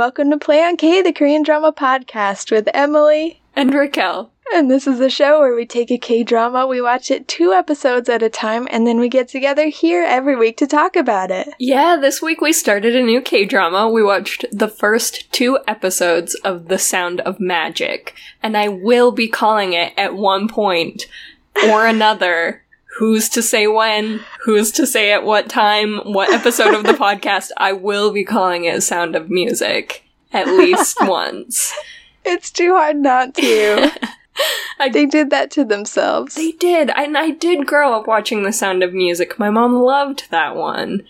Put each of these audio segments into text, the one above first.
welcome to Play on K, the Korean drama podcast with Emily. And Raquel. And this is a show where we take a K drama, we watch it two episodes at a time, and then we get together here every week to talk about it. Yeah, this week we started a new K drama. We watched the first two episodes of The Sound of Magic, and I will be calling it at one point or another. Who's to say when? Who's to say at what time? What episode of the podcast? I will be calling it Sound of Music at least once. It's too hard not to. I they did that to themselves. They did, and I did grow up watching The Sound of Music. My mom loved that one.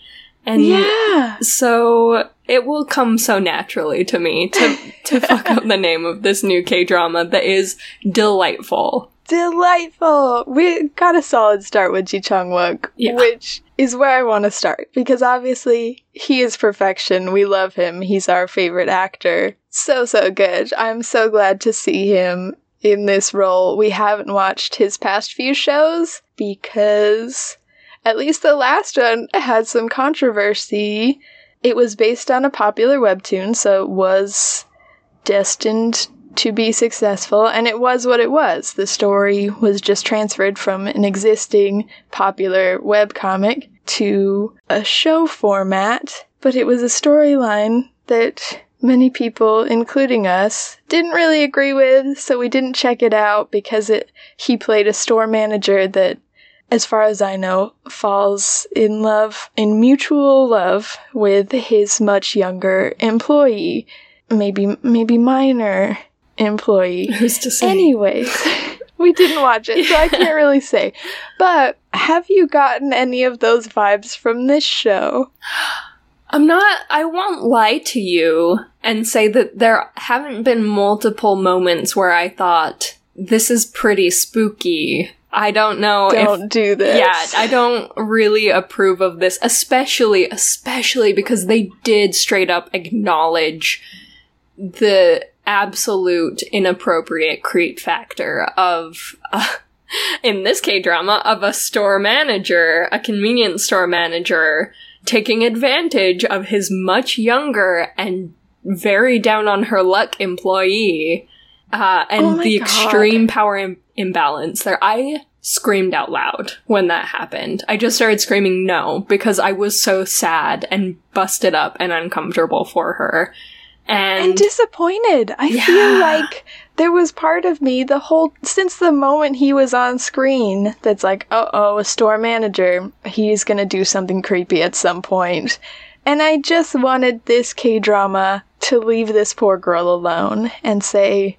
And yeah. so it will come so naturally to me to to fuck up the name of this new K drama that is delightful. Delightful. We got a solid start with Ji Chang Wook, Yeah. which is where I want to start because obviously he is perfection. We love him. He's our favorite actor. So so good. I'm so glad to see him in this role. We haven't watched his past few shows because at least the last one had some controversy. It was based on a popular webtoon, so it was destined to be successful, and it was what it was. The story was just transferred from an existing popular webcomic to a show format, but it was a storyline that many people, including us, didn't really agree with, so we didn't check it out because it he played a store manager that as far as I know, falls in love, in mutual love with his much younger employee, maybe maybe minor employee. Who's to say? Anyways, we didn't watch it, so I can't really say. But have you gotten any of those vibes from this show? I'm not, I won't lie to you and say that there haven't been multiple moments where I thought, this is pretty spooky. I don't know if Don't do this. Yeah, I don't really approve of this, especially, especially because they did straight up acknowledge the absolute inappropriate creep factor of, uh, in this K drama, of a store manager, a convenience store manager, taking advantage of his much younger and very down on her luck employee. Uh, and Oh the God. extreme power Im- imbalance there. I screamed out loud when that happened. I just started screaming no because I was so sad and busted up and uncomfortable for her. And, and disappointed. I Yeah. feel like there was part of me the whole since the moment he was on screen that's like, oh oh, a store manager, he's gonna do something creepy at some point. And I just wanted this K drama to leave this poor girl alone and say,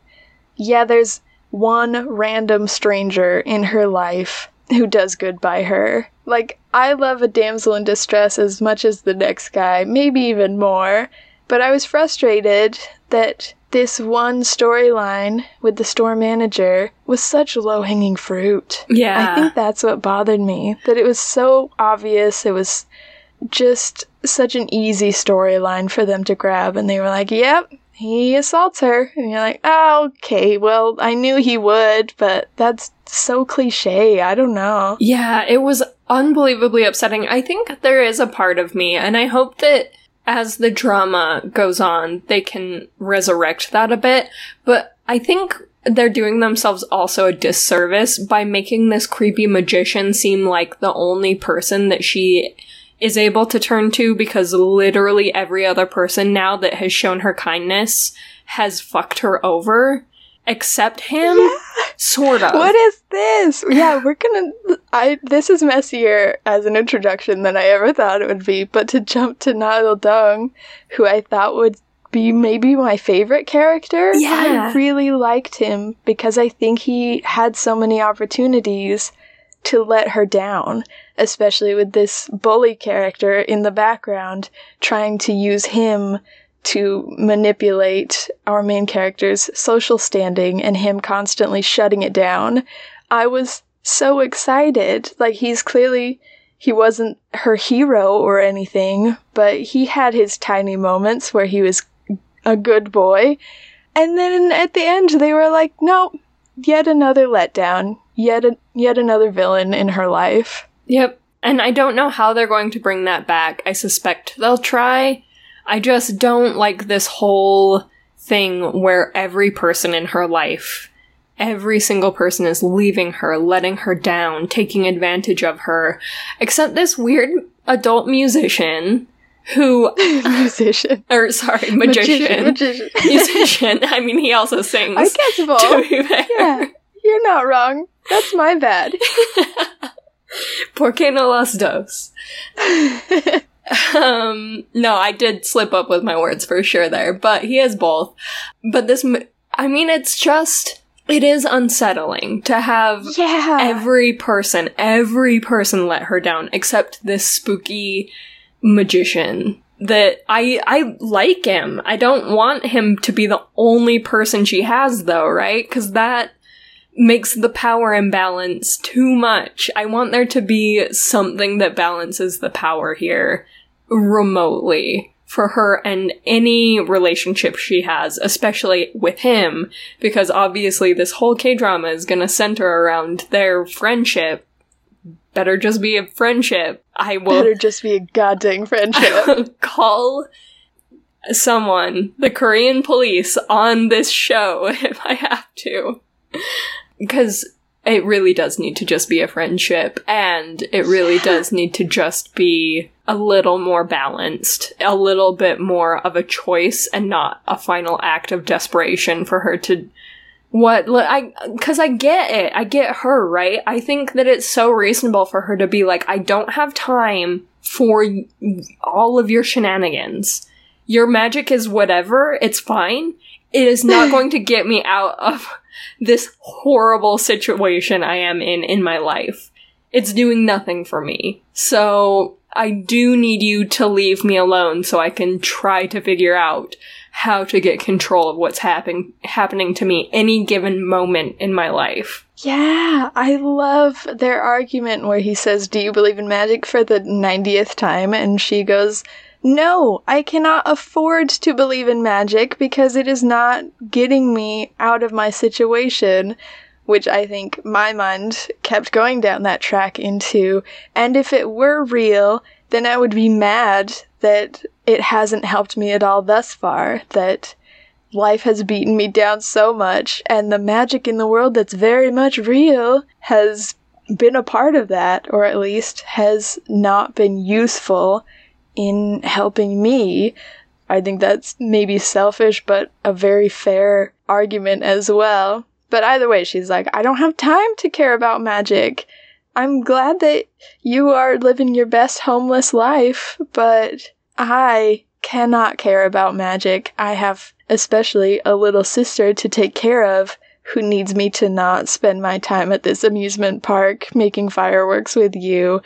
yeah, there's one random stranger in her life who does good by her. Like, I love a damsel in distress as much as the next guy, maybe even more. But I was frustrated that this one storyline with the store manager was such low hanging fruit. yeah. I think that's what bothered me. That it was so obvious. It was just such an easy storyline for them to grab. And they were like, yep, he assaults her. And you're like, oh, okay, well, I knew he would, but that's so cliche. I don't know. Yeah, it was unbelievably upsetting. I think there is a part of me, and I hope that as the drama goes on, they can resurrect that a bit. But I think they're doing themselves also a disservice by making this creepy magician seem like the only person that she is able to turn to because literally every other person now that has shown her kindness has fucked her over except him. Sort of. What is this? Yeah, we're gonna. I this is messier as an introduction than I ever thought it would be. But to jump to Na Il-deung, who I thought would be maybe my favorite character, Yeah. I really liked him because I think he had so many opportunities to let her down, especially with this bully character in the background trying to use him to manipulate our main character's social standing and him constantly shutting it down. I was so excited. Like, he's clearly, he wasn't her hero or anything, but he had his tiny moments where he was a good boy. And then at the end, they were like, no, yet another letdown, yet, a, yet another villain in her life. Yep. And I don't know how they're going to bring that back. I suspect they'll try. I just don't like this whole thing where every person in her life, every single person is leaving her, letting her down, taking advantage of her, except this weird adult musician who musician or sorry magician magician, musician i mean he also sings I guess both. to be fair. Yeah, you're not wrong. That's my bad. Por qué no las dos? Um, no, I did slip up with my words for sure there, but he has both. But this, I mean, it's just, it is unsettling to have yeah. every person, every person let her down except this spooky magician that I I like him. I don't want him to be the only person she has though, right? Cuz that makes the power imbalance too much. I want there to be something that balances the power here remotely for her and any relationship she has, especially with him, because obviously this whole K drama is gonna center around their friendship. Better just be a friendship. I will Better just be a goddamn friendship. call someone, the Korean police, on this show if I have to. Because it really does need to just be a friendship, and it really does need to just be a little more balanced, a little bit more of a choice, and not a final act of desperation for her to. What I because I get it, I get her right. I think that it's so reasonable for her to be like, I don't have time for all of your shenanigans. Your magic is whatever, it's fine. It is not going to get me out of this horrible situation I am in in my life. It's doing nothing for me. So I do need you to leave me alone so I can try to figure out how to get control of what's happen- happening to me any given moment in my life. yeah, I love their argument where he says, Do you believe in magic for the 90th time? And she goes, No, I cannot afford to believe in magic because it is not getting me out of my situation. Which I think my mind kept going down that track into. And if it were real, then I would be mad that it hasn't helped me at all thus far. That life has beaten me down so much, and the magic in the world that's very much real has been a part of that, or at least has not been useful in helping me. I think that's maybe selfish, but a very fair argument as well. But either way, she's like, I don't have time to care about magic. I'm glad that you are living your best homeless life, but I cannot care about magic. I have especially a little sister to take care of who needs me to not spend my time at this amusement park making fireworks with you.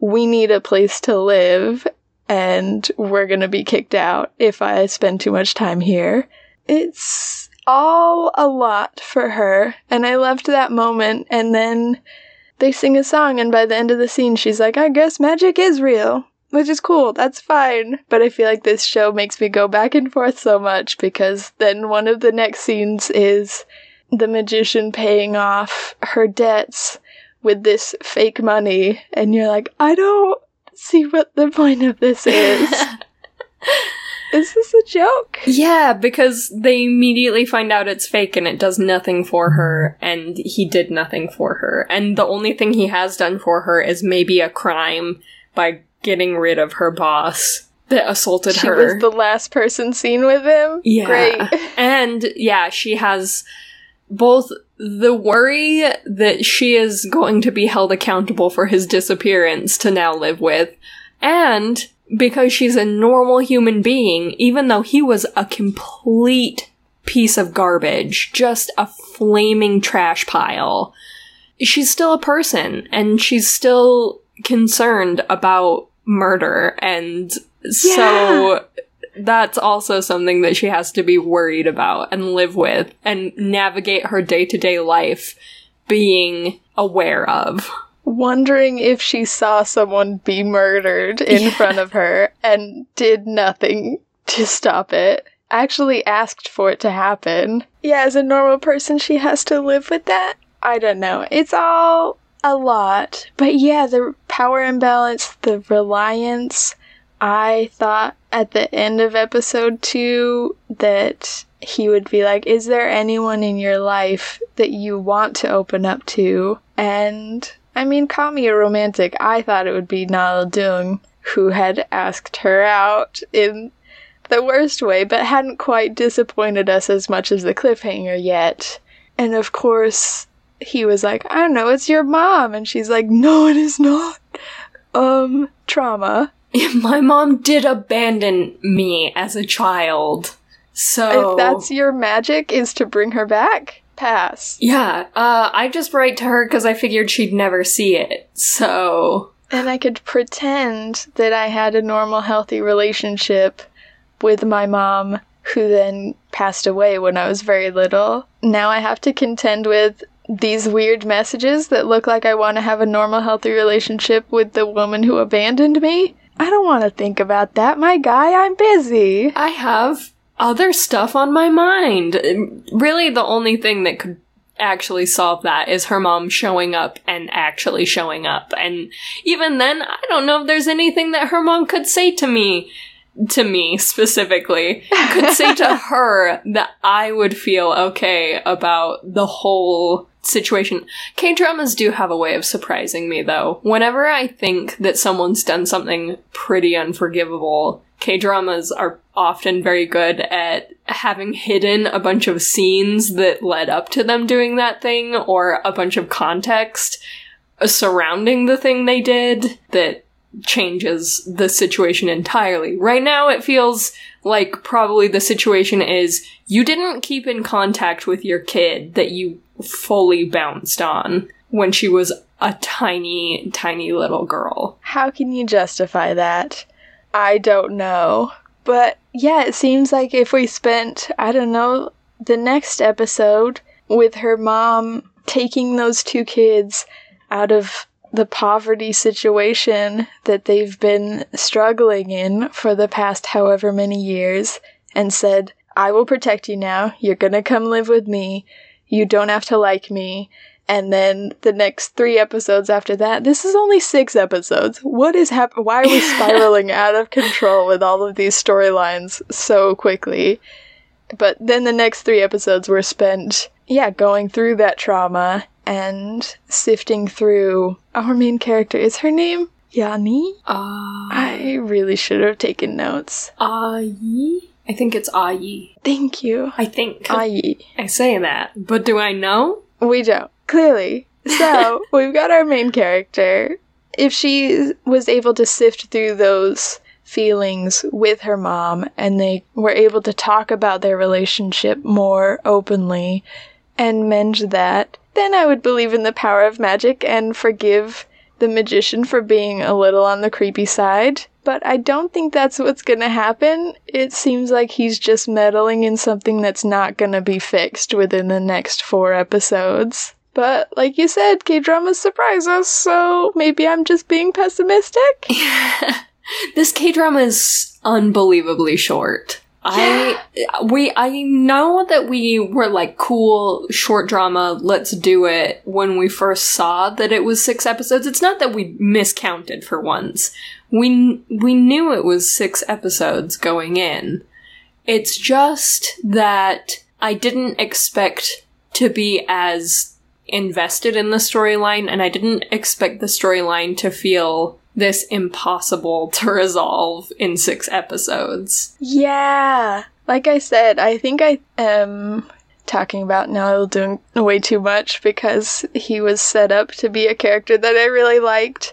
We need a place to live, and we're gonna be kicked out if I spend too much time here. It's all a lot for her, and I loved that moment, and then they sing a song, and by the end of the scene, she's like, I guess magic is real. Which is cool, that's fine. But I feel like this show makes me go back and forth so much because then one of the next scenes is the magician paying off her debts with this fake money, and you're like, I don't see what the point of this is. is this a joke? Yeah, because they immediately find out it's fake and it does nothing for her, and he did nothing for her. And the only thing he has done for her is maybe a crime by getting rid of her boss that assaulted She her. She was the last person seen with him? Yeah. Great. and yeah, she has both the worry that she is going to be held accountable for his disappearance to now live with, and because she's a normal human being, even though he was a complete piece of garbage, just a flaming trash pile, she's still a person and she's still concerned about murder and so that's also something that she has to be worried about and live with and navigate her day-to-day life being aware of. Wondering if she saw someone be murdered in Yeah. front of her and did nothing to stop it. Actually asked for it to happen. Yeah, as a normal person, she has to live with that. I don't know. It's all a lot. But yeah, the power imbalance, the reliance. I thought at the end of episode two that he would be like, Is there anyone in your life that you want to open up to? And I mean, call me a romantic. I thought it would be Na Il-deung who had asked her out in the worst way, but hadn't quite disappointed us as much as the cliffhanger yet. And of course, he was like, I don't know, it's your mom. And she's like, No, it is not. Um, trauma. My mom did abandon me as a child. So If that's your magic, is to bring her back, pass. Yeah, uh, I just write to her because I figured she'd never see it. So And I could pretend that I had a normal, healthy relationship with my mom, who then passed away when I was very little. Now I have to contend with these weird messages that look like I want to have a normal, healthy relationship with the woman who abandoned me. I don't want to think about that. My guy, I'm busy. I have other stuff on my mind. Really, the only thing that could actually solve that is her mom showing up and actually showing up. And even then, I don't know if there's anything that her mom could say to me, to me specifically, could say to her that I would feel okay about the whole situation. K dramas do have a way of surprising me though. Whenever I think that someone's done something pretty unforgivable, K dramas are often very good at having hidden a bunch of scenes that led up to them doing that thing or a bunch of context surrounding the thing they did that changes the situation entirely. Right now, it feels like probably the situation is you didn't keep in contact with your kid that you fully bounced on when she was a tiny, tiny little girl. How can you justify that? I don't know. But yeah, it seems like if we spent, I don't know, the next episode with her mom taking those two kids out of the poverty situation that they've been struggling in for the past however many years and said, I will protect you now. You're gonna come live with me. You don't have to like me. And then the next three episodes after that, this is only six episodes. What is happening? Why are we spiraling out of control with all of these storylines so quickly? But then the next three episodes were spent, yeah, going through that trauma and sifting through our main character. Is her name Yani? Uh, I really should have taken notes. Ayi? I think it's Ayi. Thank you. I think. Ayi. I say that, but do I know? We don't. Clearly. So, we've got our main character. If she was able to sift through those feelings with her mom and they were able to talk about their relationship more openly and mend that, then I would believe in the power of magic and forgive the magician for being a little on the creepy side. But I don't think that's what's gonna happen. It seems like he's just meddling in something that's not gonna be fixed within the next four episodes. But like you said, K dramas surprise us, so maybe I'm just being pessimistic. this K drama is unbelievably short. I we I know that we were like cool short drama, let's do it when we first saw that it was 6 episodes. It's not that we miscounted for once. We we knew it was 6 episodes going in. It's just that I didn't expect to be as invested in the storyline and I didn't expect the storyline to feel this impossible to resolve in six episodes. Yeah. Like I said, I think I am talking about Na Il-deung way too much because he was set up to be a character that I really liked.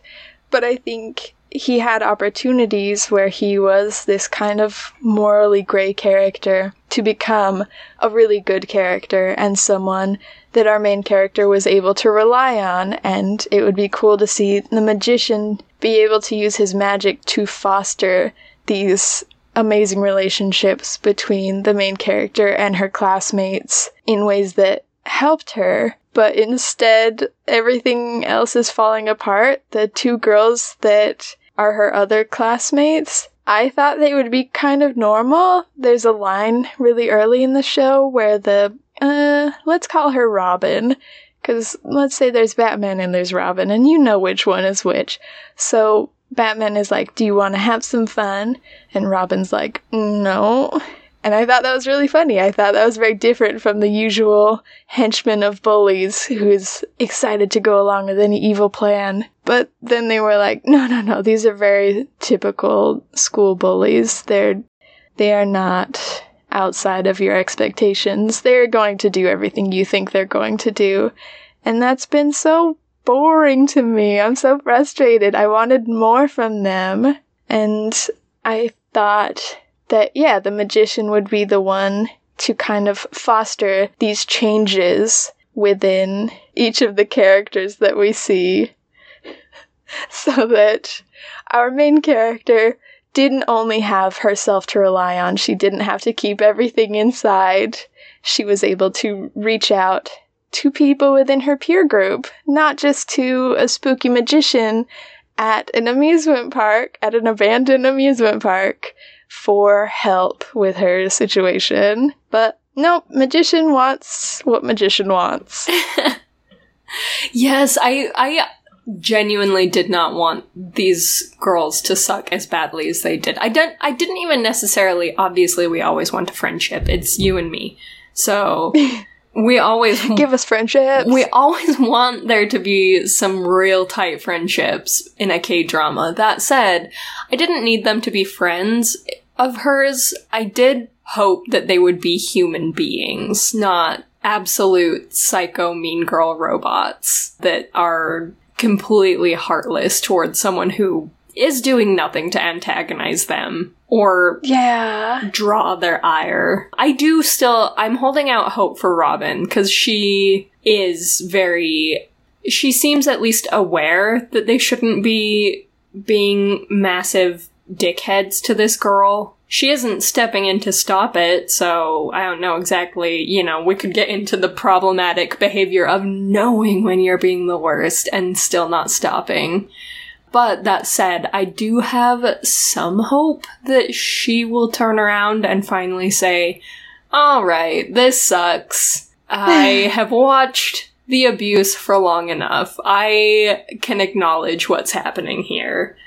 But I think he had opportunities where he was this kind of morally gray character to become a really good character and someone that our main character was able to rely on. And it would be cool to see the magician be able to use his magic to foster these amazing relationships between the main character and her classmates in ways that helped her. But instead, everything else is falling apart. The two girls that are her other classmates, I thought they would be kind of normal. There's a line really early in the show where the, uh, let's call her Robin. Because let's say there's Batman and there's Robin, and you know which one is which. So Batman is like, Do you want to have some fun? And Robin's like, No. And I thought that was really funny. I thought that was very different from the usual henchman of bullies who's excited to go along with any evil plan. But then they were like, no, no, no, these are very typical school bullies. They're, they are not outside of your expectations. They're going to do everything you think they're going to do. And that's been so boring to me. I'm so frustrated. I wanted more from them. And I thought that, yeah, the magician would be the one to kind of foster these changes within each of the characters that we see so that our main character didn't only have herself to rely on, she didn't have to keep everything inside. She was able to reach out to people within her peer group, not just to a spooky magician at an amusement park, at an abandoned amusement park, for help with her situation. But nope, magician wants what magician wants. yes, I I genuinely did not want these girls to suck as badly as they did. I don't I didn't even necessarily obviously we always want a friendship. It's you and me. So we always give us friendships. We always want there to be some real tight friendships in a K drama. That said, I didn't need them to be friends of hers. I did hope that they would be human beings, not absolute psycho mean girl robots that are completely heartless towards someone who is doing nothing to antagonize them or yeah draw their ire. I do still I'm holding out hope for Robin cuz she is very she seems at least aware that they shouldn't be being massive dickheads to this girl. She isn't stepping in to stop it, so I don't know exactly, you know, we could get into the problematic behavior of knowing when you're being the worst and still not stopping. But that said, I do have some hope that she will turn around and finally say, Alright, this sucks. I have watched the abuse for long enough. I can acknowledge what's happening here.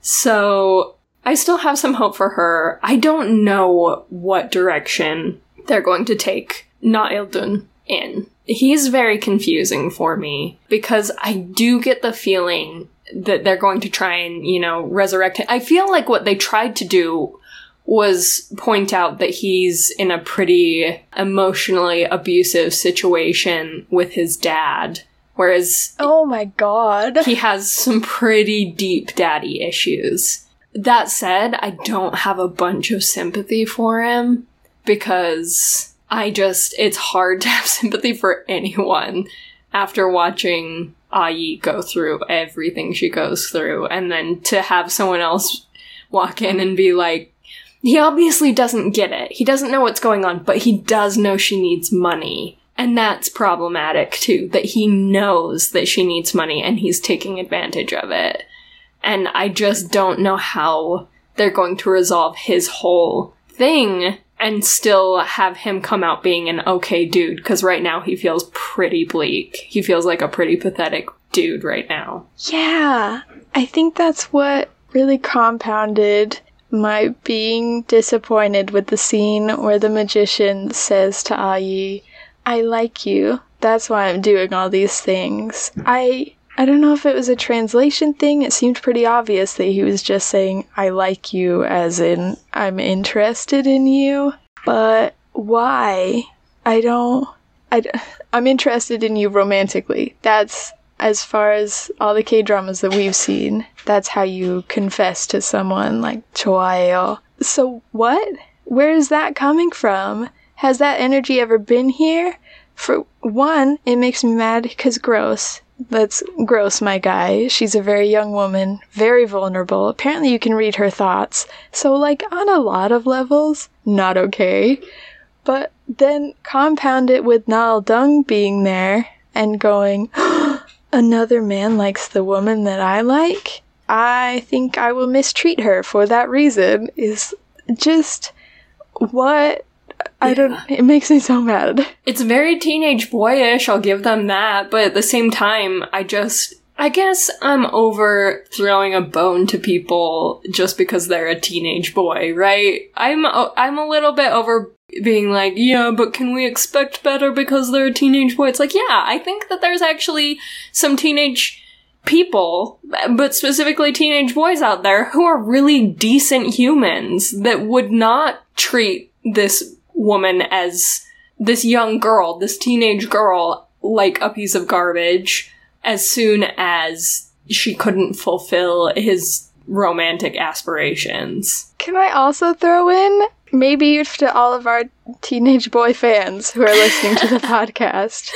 So, I still have some hope for her. I don't know what direction they're going to take Na Il-deung in. He's very confusing for me because I do get the feeling that they're going to try and, you know, resurrect him. I feel like what they tried to do was point out that he's in a pretty emotionally abusive situation with his dad. Whereas, oh my god, he has some pretty deep daddy issues. That said, I don't have a bunch of sympathy for him because I just, it's hard to have sympathy for anyone after watching Ayi go through everything she goes through and then to have someone else walk in and be like, he obviously doesn't get it. He doesn't know what's going on, but he does know she needs money. And that's problematic too, that he knows that she needs money and he's taking advantage of it. And I just don't know how they're going to resolve his whole thing and still have him come out being an okay dude because right now he feels pretty bleak. He feels like a pretty pathetic dude right now. Yeah, I think that's what really compounded my being disappointed with the scene where the magician says to Ayi, I like you. That's why I'm doing all these things. I I don't know if it was a translation thing. It seemed pretty obvious that he was just saying, I like you, as in, I'm interested in you. But why? I don't. I, I'm interested in you romantically. That's as far as all the K dramas that we've seen. That's how you confess to someone like Choayo. So what? Where is that coming from? Has that energy ever been here? For one, it makes me mad because gross. That's gross, my guy. She's a very young woman, very vulnerable. Apparently, you can read her thoughts. So, like, on a lot of levels, not okay. But then compound it with Na Il-deung being there and going, another man likes the woman that I like. I think I will mistreat her for that reason. Is just what I don't. It makes me so mad. It's very teenage boyish. I'll give them that, but at the same time, I just I guess I'm over throwing a bone to people just because they're a teenage boy, right? I'm I'm a little bit over being like, yeah, but can we expect better because they're a teenage boy? It's like, yeah, I think that there's actually some teenage people, but specifically teenage boys out there who are really decent humans that would not treat this woman as this young girl, this teenage girl, like a piece of garbage as soon as she couldn't fulfill his romantic aspirations. Can I also throw in maybe to all of our teenage boy fans who are listening to the podcast,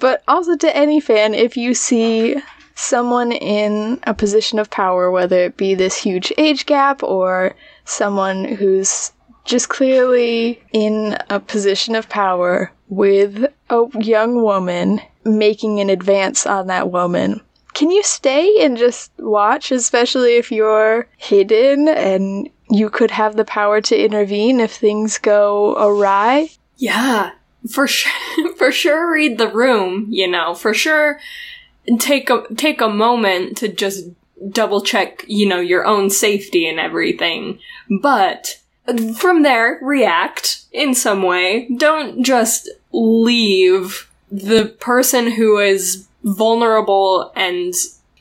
but also to any fan if you see someone in a position of power, whether it be this huge age gap or someone who's just clearly in a position of power with a young woman making an advance on that woman. Can you stay and just watch, especially if you're hidden and you could have the power to intervene if things go awry? Yeah, for sure. For sure, read the room. You know, for sure, take a take a moment to just double check. You know, your own safety and everything. But from there, react in some way. Don't just leave the person who is vulnerable and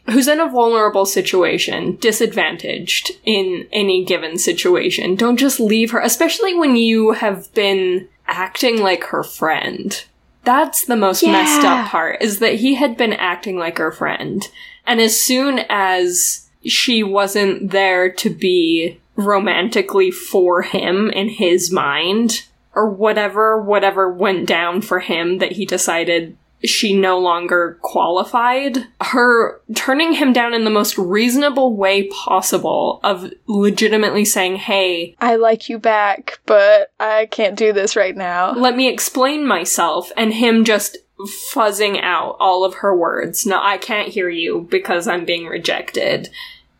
who's in a vulnerable situation, disadvantaged in any given situation. Don't just leave her, especially when you have been acting like her friend. That's the most yeah. messed up part, is that he had been acting like her friend. And as soon as she wasn't there to be romantically for him in his mind, or whatever, whatever went down for him that he decided she no longer qualified. Her turning him down in the most reasonable way possible of legitimately saying, Hey, I like you back, but I can't do this right now. Let me explain myself, and him just fuzzing out all of her words. No, I can't hear you because I'm being rejected.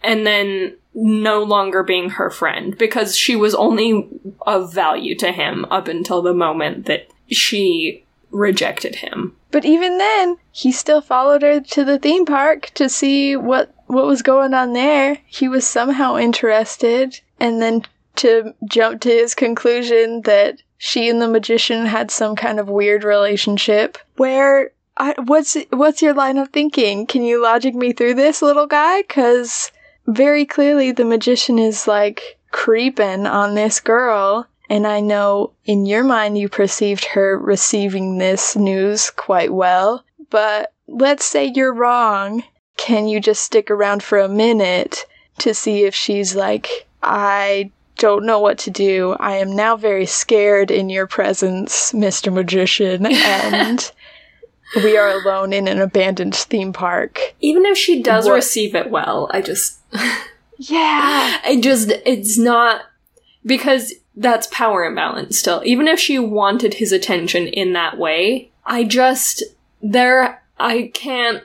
And then no longer being her friend because she was only of value to him up until the moment that she rejected him. But even then, he still followed her to the theme park to see what what was going on there. He was somehow interested and then to jump to his conclusion that she and the magician had some kind of weird relationship where I, what's what's your line of thinking? Can you logic me through this little guy cuz very clearly the magician is like creeping on this girl. And I know in your mind you perceived her receiving this news quite well. But let's say you're wrong. Can you just stick around for a minute to see if she's like, I don't know what to do. I am now very scared in your presence, Mr. Magician, and we are alone in an abandoned theme park. Even if she does what? receive it well, I just yeah. I just, it's not, because that's power imbalance still. Even if she wanted his attention in that way, I just, there, I can't,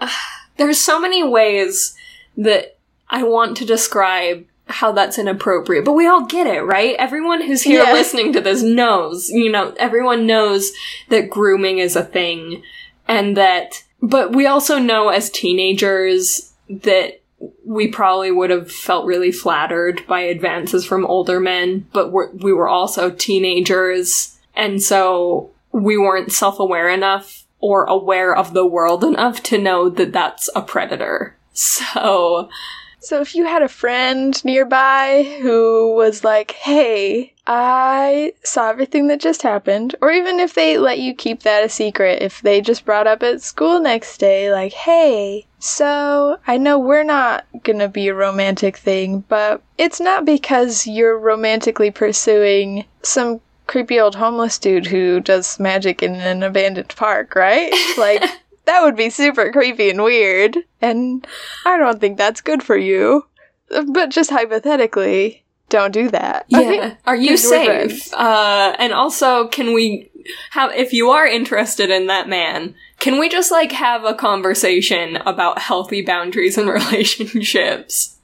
uh, there's so many ways that I want to describe how that's inappropriate, but we all get it, right? Everyone who's here yeah. listening to this knows, you know, everyone knows that grooming is a thing and that, but we also know as teenagers that we probably would have felt really flattered by advances from older men, but we're, we were also teenagers, and so we weren't self aware enough or aware of the world enough to know that that's a predator. So. So if you had a friend nearby who was like, hey, I saw everything that just happened, or even if they let you keep that a secret, if they just brought up at school next day, like, hey, so I know we're not gonna be a romantic thing, but it's not because you're romantically pursuing some creepy old homeless dude who does magic in an abandoned park, right? Like, that would be super creepy and weird, and I don't think that's good for you. But just hypothetically, don't do that. Yeah. Okay. Are you safe? Uh, and also, can we have, if you are interested in that man, can we just like have a conversation about healthy boundaries and relationships?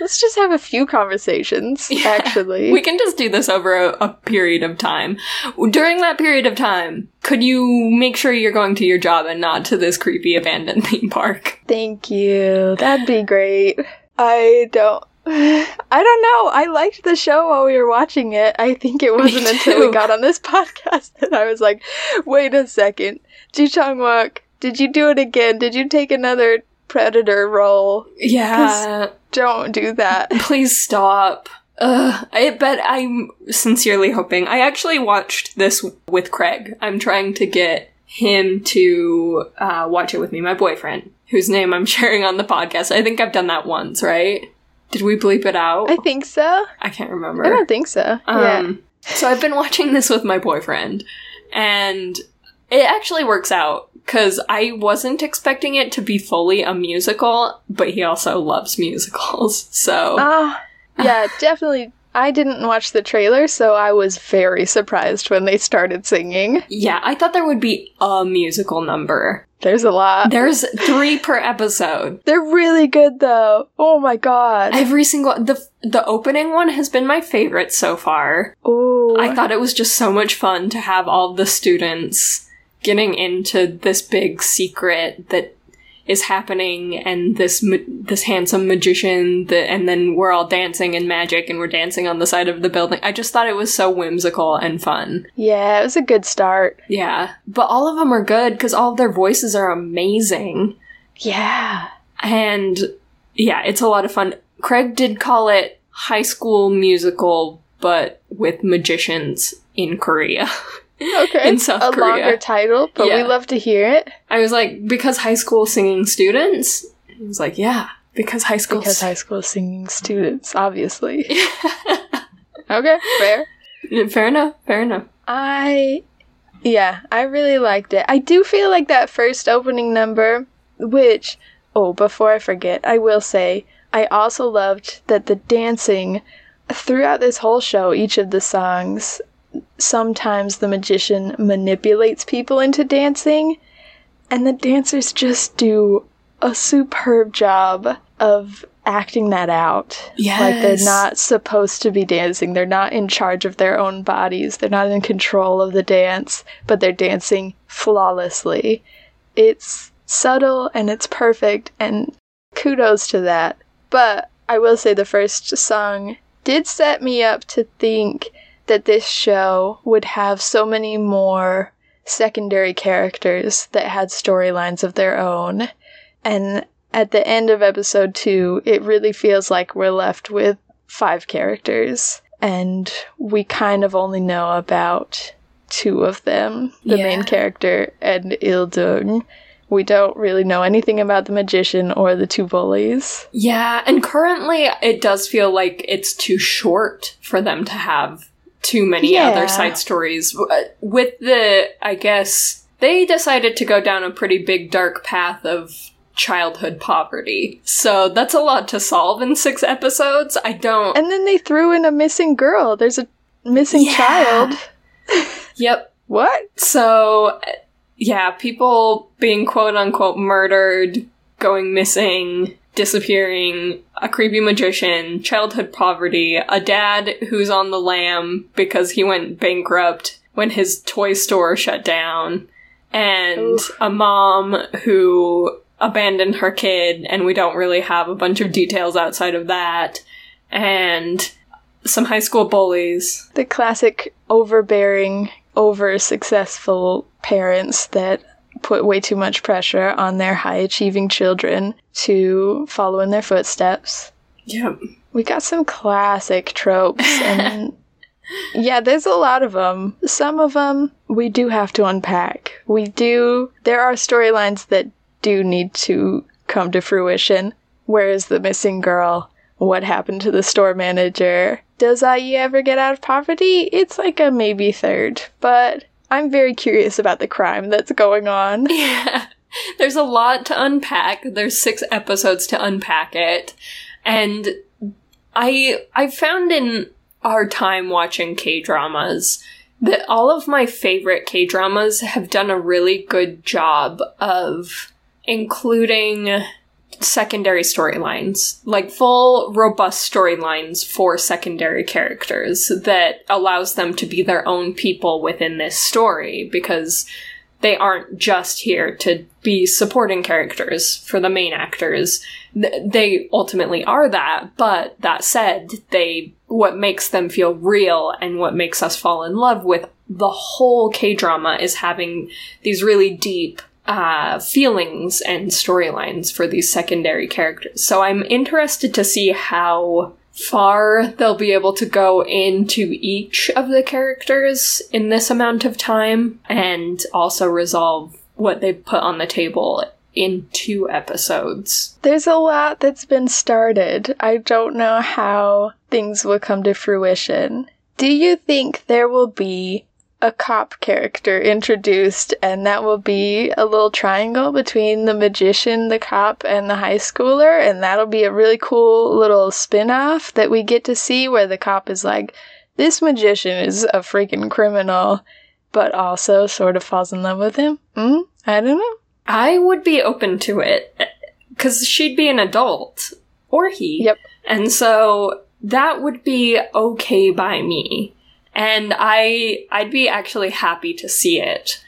Let's just have a few conversations, yeah, actually. We can just do this over a, a, period of time. During that period of time, could you make sure you're going to your job and not to this creepy abandoned theme park? Thank you. That'd be great. I don't. I don't know. I liked the show while we were watching it. I think it wasn't until we got on this podcast that I was like, wait a second. Ji Chang Wook, did you do it again? Did you take another predator role? Yeah. Don't do that. Please stop. Ugh, I bet I'm sincerely hoping. I actually watched this with Craig. I'm trying to get him to uh, watch it with me, my boyfriend, whose name I'm sharing on the podcast. I think I've done that once, right? Did we bleep it out? I think so. I can't remember. I don't think so. yeah. Um, So I've been watching this with my boyfriend, and it actually works out because I wasn't expecting it to be fully a musical, but he also loves musicals. So Ah, yeah, definitely. I didn't watch the trailer, so I was very surprised when they started singing. yeah, I thought there would be a musical number. There's a lot. There's three per episode. They're really good, though. Oh my god. Every single the the opening one has been my favorite so far. oh, I thought it was just so much fun to have all the students getting into this big secret that is happening and this ma- this handsome magician that and then we're all dancing and magic and we're dancing on the side of the building. I just thought it was so whimsical and fun. yeah, it was a good start. Yeah. But all of them are good cuz all of their voices are amazing. Yeah. And yeah, it's a lot of fun. Craig did call it high school musical but with magicians in Korea. Okay. In South a Korea. longer title, but we love to hear it I was like, because high school singing students? He was like, yeah, because high school. because high school singing students, obviously. okay, fair. fair enough, fair enough. I yeah, I really liked it. I do feel like that first opening number, which oh, before I forget, I will say I also loved that the dancing throughout this whole show, each of the songs, sometimes the magician manipulates people into dancing, and the dancers just do a superb job of acting that out. Like they're not supposed to be dancing. They're not in charge of their own bodies. They're not in control of the dance, but they're dancing flawlessly. It's subtle and it's perfect and kudos to that. But I will say the first song did set me up to think that this show would have so many more secondary characters that had storylines of their own. And at the end of episode two, it really feels like we're left with five characters, and we kind of only know about two of them the main character and Il-deung. We don't really know anything about the magician or the two bullies. Yeah, and currently it does feel like it's too short for them to have too many Yeah. other side stories. Uh, With the, I guess, they decided to go down a pretty big dark path of childhood poverty. So that's a lot to solve in six episodes. I don't. And then they threw in a missing girl. There's a missing Yeah. child. Yep, What? So, yeah, people being quote unquote murdered, going missing, disappearing, a creepy magician, childhood poverty, a dad who's on the lam because he went bankrupt when his toy store shut down, and Oof. a mom who abandoned her kid, and we don't really have a bunch of details outside of that, and some high school bullies. The classic overbearing, over successful parents that put way too much pressure on their high achieving children to follow in their footsteps. Yep. We got some classic tropes, and yeah, there's a lot of them. Some of them we do have to unpack. We do, there are storylines that do need to come to fruition. Where is the missing girl? What happened to the store manager? Does Ayi ever get out of poverty? It's like a maybe third, but I'm very curious about the crime that's going on. Yeah. There's a lot to unpack. There's six episodes to unpack it. And I I found in our time watching K-dramas that all of my favorite K-dramas have done a really good job of including secondary storylines, like full robust storylines for secondary characters that allows them to be their own people within this story because they aren't just here to be supporting characters for the main actors. Th- they ultimately are that, but that said, they what makes them feel real and what makes us fall in love with the whole K drama is having these really deep uh, feelings and storylines for these secondary characters. So I'm interested to see how far they'll be able to go into each of the characters in this amount of time and also resolve what they put on the table in two episodes. There's a lot that's been started. I don't know how things will come to fruition. Do you think there will be a cop character introduced, and that will be a little triangle between the magician, the cop, and the high schooler, and that'll be a really cool little spin off that we get to see where the cop is like, this magician is a freaking criminal, but also sort of falls in love with him. Mm? I don't know. I would be open to it because she'd be an adult or he. Yep. And so that would be okay by me and I I'd be actually happy to see it.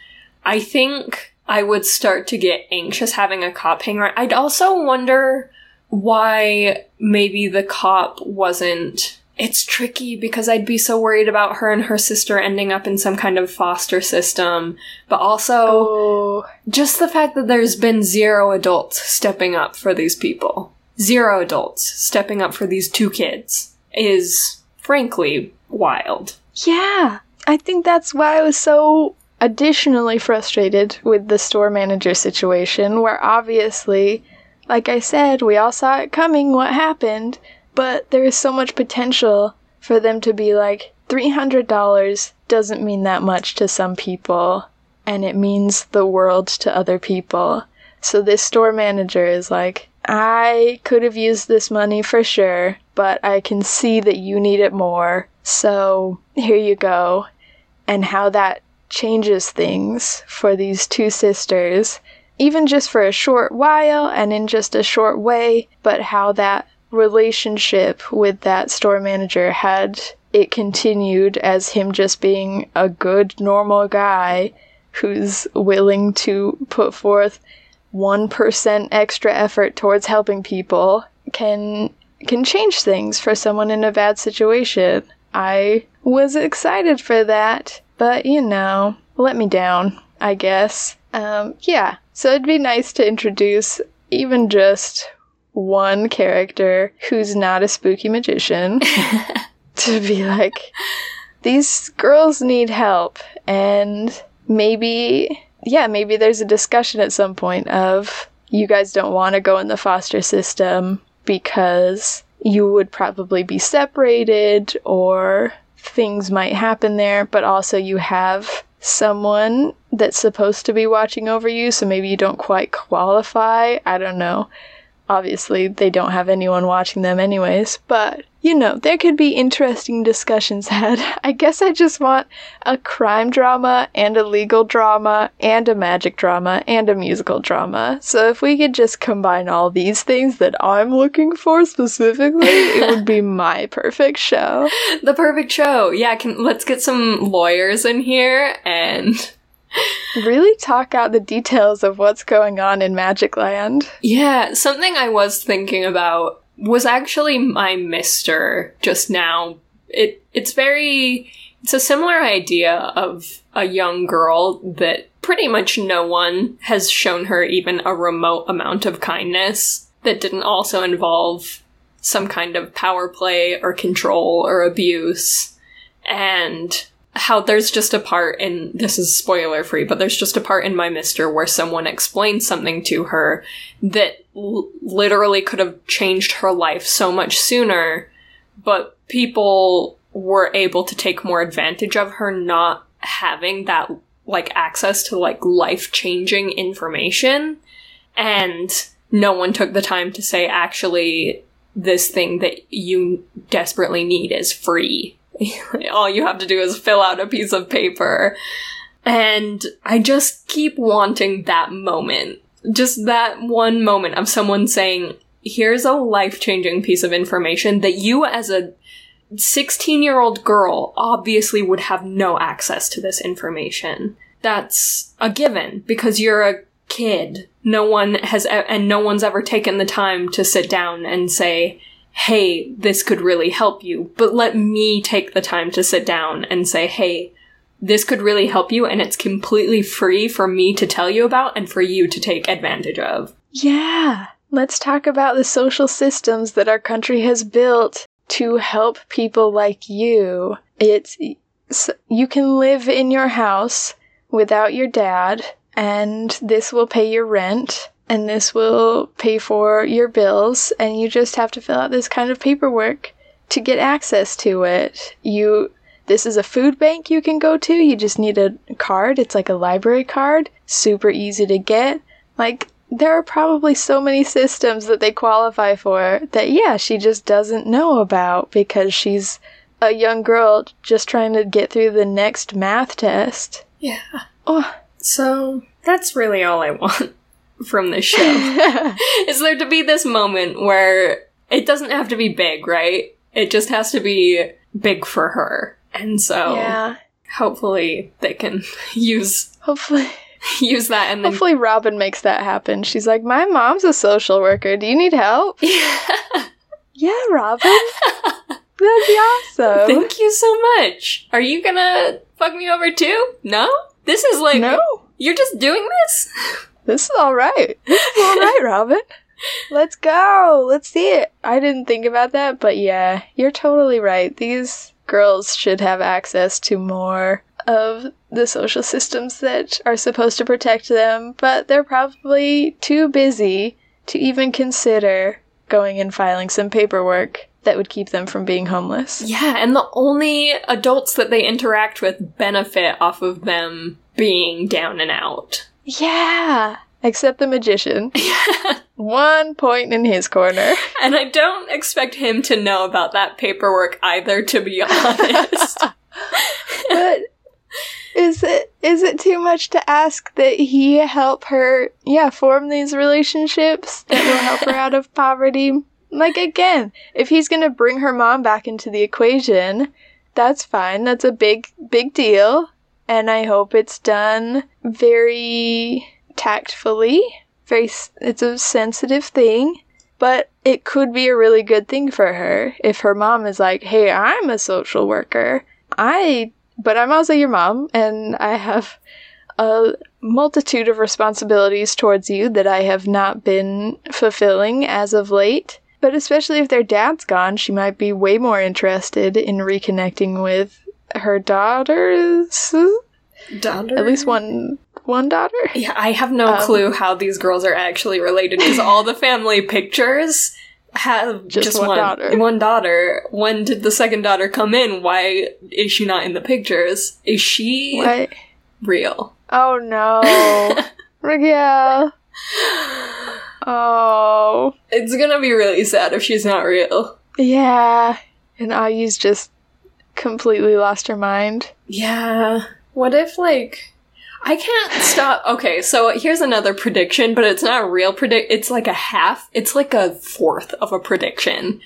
I think I would start to get anxious having a cop hang around. I'd also wonder why maybe the cop wasn't it's tricky because I'd be so worried about her and her sister ending up in some kind of foster system, but also Oh, just the fact that there's been zero adults stepping up for these people. Zero adults stepping up for these two kids is frankly wild. Yeah. I think that's why I was so additionally frustrated with the store manager situation, where obviously, like I said, we all saw it coming what happened, but there is so much potential for them to be like, $300 doesn't mean that much to some people, and it means the world to other people. So this store manager is like, I could have used this money for sure, but I can see that you need it more. So here you go. And how that changes things for these two sisters, even just for a short while and in just a short way, but how that relationship with that store manager had it continued as him just being a good, normal guy who's willing to put forth 1% extra effort towards helping people can can change things for someone in a bad situation. I was excited for that, but you know, let me down, I guess. Um, yeah, so it'd be nice to introduce even just one character who's not a spooky magician to be like, these girls need help, and maybe, yeah, maybe there's a discussion at some point of you guys don't want to go in the foster system because you would probably be separated or things might happen there, but also you have someone that's supposed to be watching over you, so maybe you don't quite qualify. I don't know. Obviously, they don't have anyone watching them, anyways, but you know, there could be interesting discussions had. I guess I just want a crime drama and a legal drama and a magic drama and a musical drama. So if we could just combine all these things that I'm looking for specifically, it would be my perfect show. The perfect show. Yeah, can let's get some lawyers in here and Really talk out the details of what's going on in Magic Land. Yeah, something I was thinking about was actually my mister just now. It it's very it's a similar idea of a young girl that pretty much no one has shown her even a remote amount of kindness that didn't also involve some kind of power play or control or abuse and how there's just a part in this is spoiler free but there's just a part in my mister where someone explains something to her that l- literally could have changed her life so much sooner but people were able to take more advantage of her not having that like access to like life changing information. And no one took the time to say actually this thing that you desperately need is free all you have to do is fill out a piece of paper. And I just keep wanting that moment. Just that one moment of someone saying, here's a life changing piece of information that you as a 16 year old girl obviously would have no access to this information. that's a given because you're a kid. No one has, and no one's ever taken the time to sit down and say, hey, this could really help you. But let me take the time to sit down and say, hey, this could really help you, and it's completely free for me to tell you about and for you to take advantage of. Yeah. Let's talk about the social systems that our country has built to help people like you. It's you can live in your house without your dad and this will pay your rent and this will pay for your bills and you just have to fill out this kind of paperwork to get access to it. You this is a food bank you can go to. You just need a card. It's like a library card. Super easy to get. Like there are probably so many systems that they qualify for that yeah, she just doesn't know about because she's a young girl just trying to get through the next math test. Yeah. Oh. So that's really all I want from this show. is there to be this moment where it doesn't have to be big, right? It just has to be big for her. And so yeah. hopefully they can use Hopefully use that and then hopefully Robin makes that happen. She's like, "My mom's a social worker. Do you need help?" Yeah, Robin. That'd be awesome. Thank you so much. Are you gonna fuck me over too? No? This is like no. you're just doing this? This is all right. This is all right, Robin. Let's go. Let's see it. I didn't think about that, but yeah, you're totally right. These girls should have access to more of the social systems that are supposed to protect them, but they're probably too busy to even consider going and filing some paperwork that would keep them from being homeless. Yeah, and the only adults that they interact with benefit off of them being down and out. Yeah, except the magician. One point in his corner. And I don't expect him to know about that paperwork either, to be honest. but is it is it too much to ask that he help her yeah form these relationships that will help her out of poverty like again if he's going to bring her mom back into the equation that's fine that's a big big deal and i hope it's done very tactfully very it's a sensitive thing but it could be a really good thing for her if her mom is like hey i'm a social worker i but I'm also your mom, and I have a multitude of responsibilities towards you that I have not been fulfilling as of late. But especially if their dad's gone, she might be way more interested in reconnecting with her daughters. Daughter? At least one one daughter. Yeah, I have no Um, clue how these girls are actually related because all the family pictures have Just just, one one, daughter. One daughter. When did the second daughter come in? Why is she not in the pictures? Is she What? real? Oh no. Miguel. Oh. It's gonna be really sad if she's not real. Yeah. And Ayi's just completely lost her mind. Yeah. What if, like, I can't stop. Okay, so here's another prediction, but it's not a real predict. It's like a half. It's like a fourth of a prediction.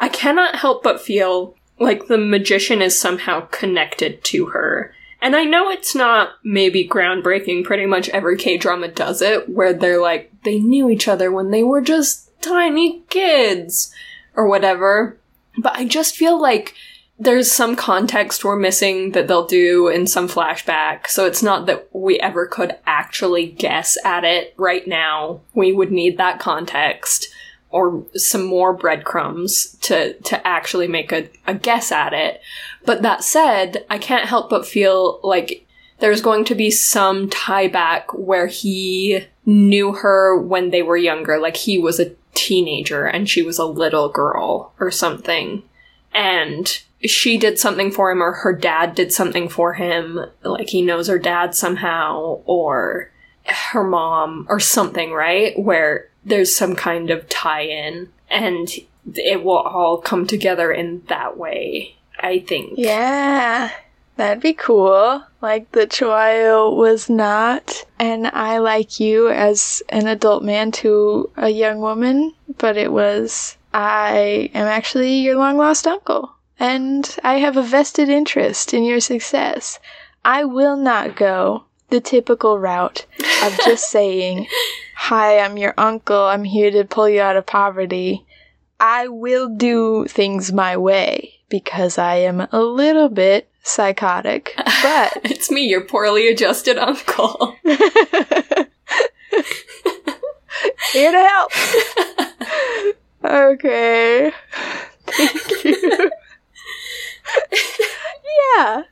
I cannot help but feel like the magician is somehow connected to her. And I know it's not maybe groundbreaking. Pretty much every K drama does it, where they're like, they knew each other when they were just tiny kids or whatever. But I just feel like there's some context we're missing that they'll do in some flashback, so it's not that we ever could actually guess at it right now. We would need that context or some more breadcrumbs to to actually make a, a guess at it. But that said, I can't help but feel like there's going to be some tie back where he knew her when they were younger, like he was a teenager and she was a little girl or something. And she did something for him or her dad did something for him, like he knows her dad somehow, or her mom or something, right? Where there's some kind of tie in and it will all come together in that way, I think. Yeah, that'd be cool. Like the Chihuahua was not and I like you as an adult man to a young woman, but it was I am actually your long lost uncle, and I have a vested interest in your success. I will not go the typical route of just saying, Hi, I'm your uncle. I'm here to pull you out of poverty. I will do things my way because I am a little bit psychotic. But it's me, your poorly adjusted uncle. here to help. okay. Thank you. yeah,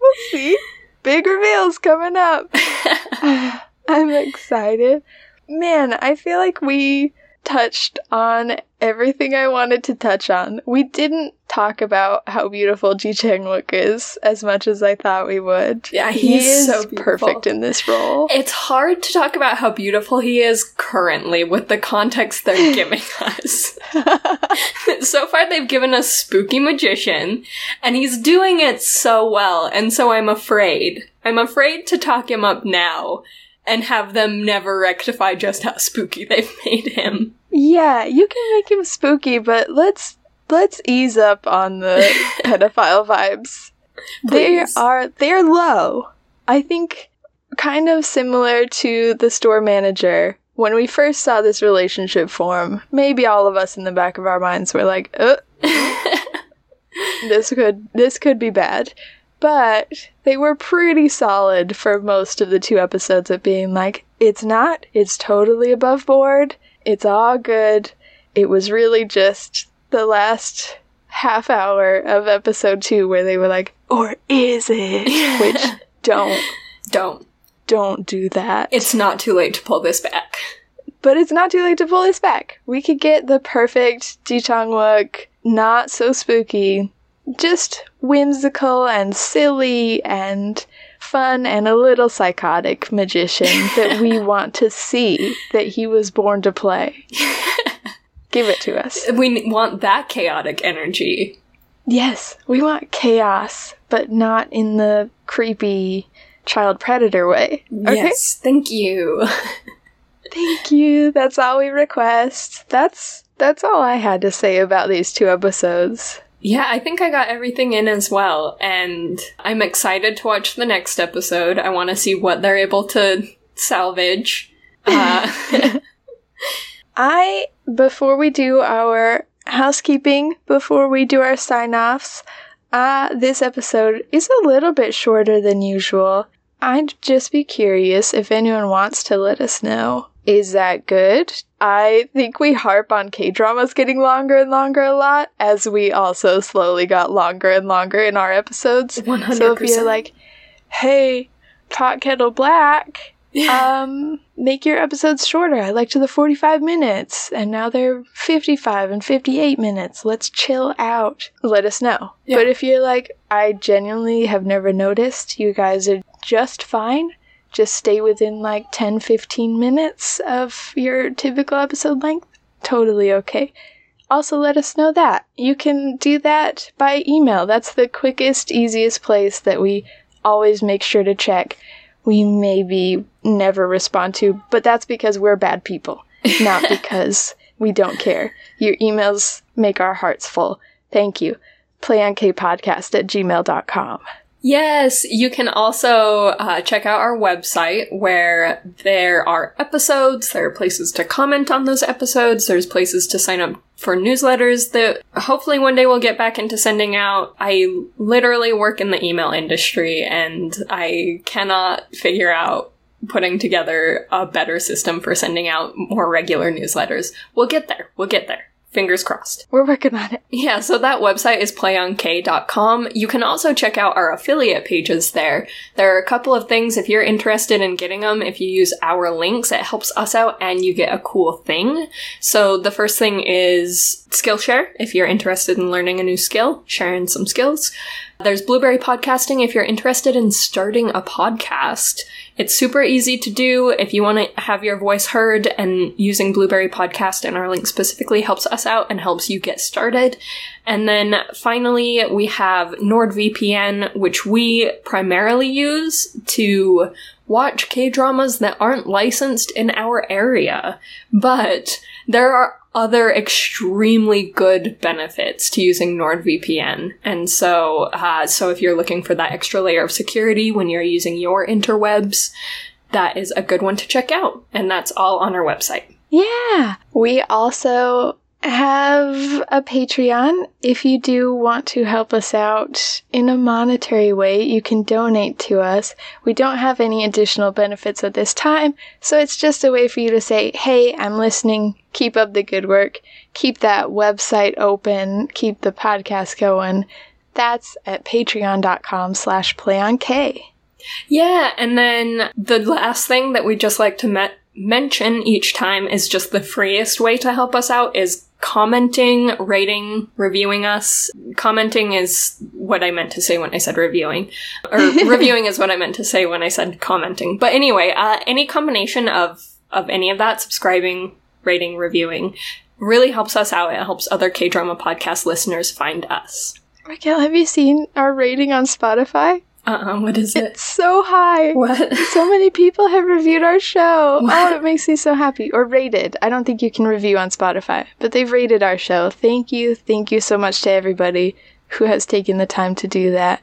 we'll see. Big reveals coming up. I'm excited. Man, I feel like we touched on everything I wanted to touch on. We didn't talk about how beautiful Ji Chang Wook is as much as I thought we would. Yeah, he he's is so perfect in this role. It's hard to talk about how beautiful he is currently with the context they're giving us. so far, they've given us spooky magician, and he's doing it so well, and so I'm afraid. I'm afraid to talk him up now and have them never rectify just how spooky they've made him. yeah, you can make him spooky, but let's let's ease up on the pedophile vibes. They are they're low. I think kind of similar to the store manager. When we first saw this relationship form, maybe all of us in the back of our minds were like, "Uh, this could this could be bad." But they were pretty solid for most of the two episodes of being like, it's not, it's totally above board, it's all good. It was really just the last half hour of episode two where they were like, or is it? Which don't Don't. don't do that. It's not too late to pull this back. but it's not too late to pull this back. We could get the perfect Ji Chang Wook, not so spooky, just whimsical and silly and fun and a little psychotic magician that we want to see that he was born to play. Give it to us. We want that chaotic energy. Yes, we want chaos, but not in the creepy child predator way. Okay? Yes, thank you. Thank you. That's all we request. That's that's all I had to say about these two episodes. Yeah, I think I got everything in as well, and I'm excited to watch the next episode. I want to see what they're able to salvage. Uh, I before we do our housekeeping, before we do our sign-offs, uh this episode is a little bit shorter than usual. I'd just be curious if anyone wants to let us know. Is that good? I think we harp on K dramas getting longer and longer a lot, as we also slowly got longer and longer in our episodes. 100%. So if you're like, hey, Pot Kettle Black, um, make your episodes shorter. I like to the 45 minutes, and now they're 55 and 58 minutes. Let's chill out. Let us know. Yeah. But if you're like, I genuinely have never noticed, you guys are just fine. Just stay within like 10 15 minutes of your typical episode length. Totally okay. Also, let us know that. You can do that by email. That's the quickest, easiest place that we always make sure to check. We maybe never respond to, but that's because we're bad people, not because we don't care. Your emails make our hearts full. Thank you. playonkpodcast at gmail.com. Yes, you can also uh, check out our website where there are episodes, there are places to comment on those episodes, there's places to sign up for newsletters that hopefully one day we'll get back into sending out. I literally work in the email industry and I cannot figure out putting together a better system for sending out more regular newsletters. We'll get there. We'll get there. Fingers crossed. We're working on it. Yeah, so that website is playonk.com. You can also check out our affiliate pages there. There are a couple of things if you're interested in getting them. If you use our links, it helps us out and you get a cool thing. So the first thing is Skillshare if you're interested in learning a new skill, sharing some skills. There's Blubrry Podcasting if you're interested in starting a podcast. It's super easy to do if you want to have your voice heard, and using Blubrry Podcast and our link specifically helps us out and helps you get started. And then finally, we have NordVPN, which we primarily use to watch K dramas that aren't licensed in our area. But there are other extremely good benefits to using NordVPN. And so, uh, so if you're looking for that extra layer of security when you're using your interwebs, that is a good one to check out. And that's all on our website. Yeah. We also have a Patreon. If you do want to help us out in a monetary way, you can donate to us. We don't have any additional benefits at this time, so it's just a way for you to say, hey, I'm listening, keep up the good work, keep that website open, keep the podcast going. That's at patreon.com slash playonk. Yeah, and then the last thing that we just like to met- mention each time is just the freest way to help us out is commenting, rating, reviewing us. Commenting is what I meant to say when I said reviewing. Or reviewing is what I meant to say when I said commenting. But anyway, uh, any combination of, of any of that, subscribing, rating, reviewing, really helps us out. It helps other K-drama podcast listeners find us. Raquel, have you seen our rating on Spotify? Uh-uh, what is it? It's so high. What? So many people have reviewed our show. Oh, it makes me so happy. Or rated. I don't think you can review on Spotify, but they've rated our show. Thank you. Thank you so much to everybody who has taken the time to do that.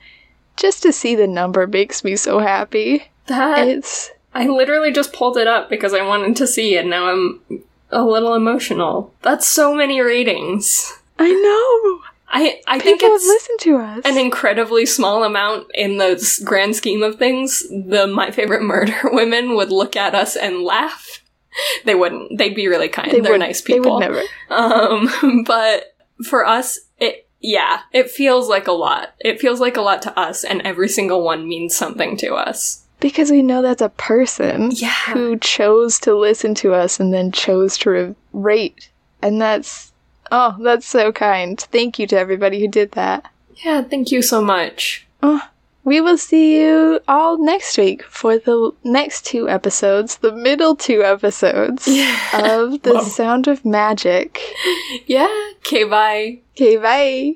Just to see the number makes me so happy. That It's I literally just pulled it up because I wanted to see it. Now I'm a little emotional. That's so many ratings. I know. I I think People it's listened to us. an incredibly small amount in the grand scheme of things. The My Favorite Murder women would look at us and laugh. They wouldn't. They'd be really kind. they They're would, nice They people. would never. Um, but for us, it yeah, it feels like a lot. It feels like a lot to us, and every single one means something to us. Because we know that's a person Yeah. who chose to listen to us and then chose to re- rate. And that's, oh, that's so kind. Thank you to everybody who did that. Yeah, thank you so much. Oh, we will see you all next week for the next two episodes, the middle two episodes of The Whoa. Sound of Magic. Yeah, okay, bye. Okay, bye.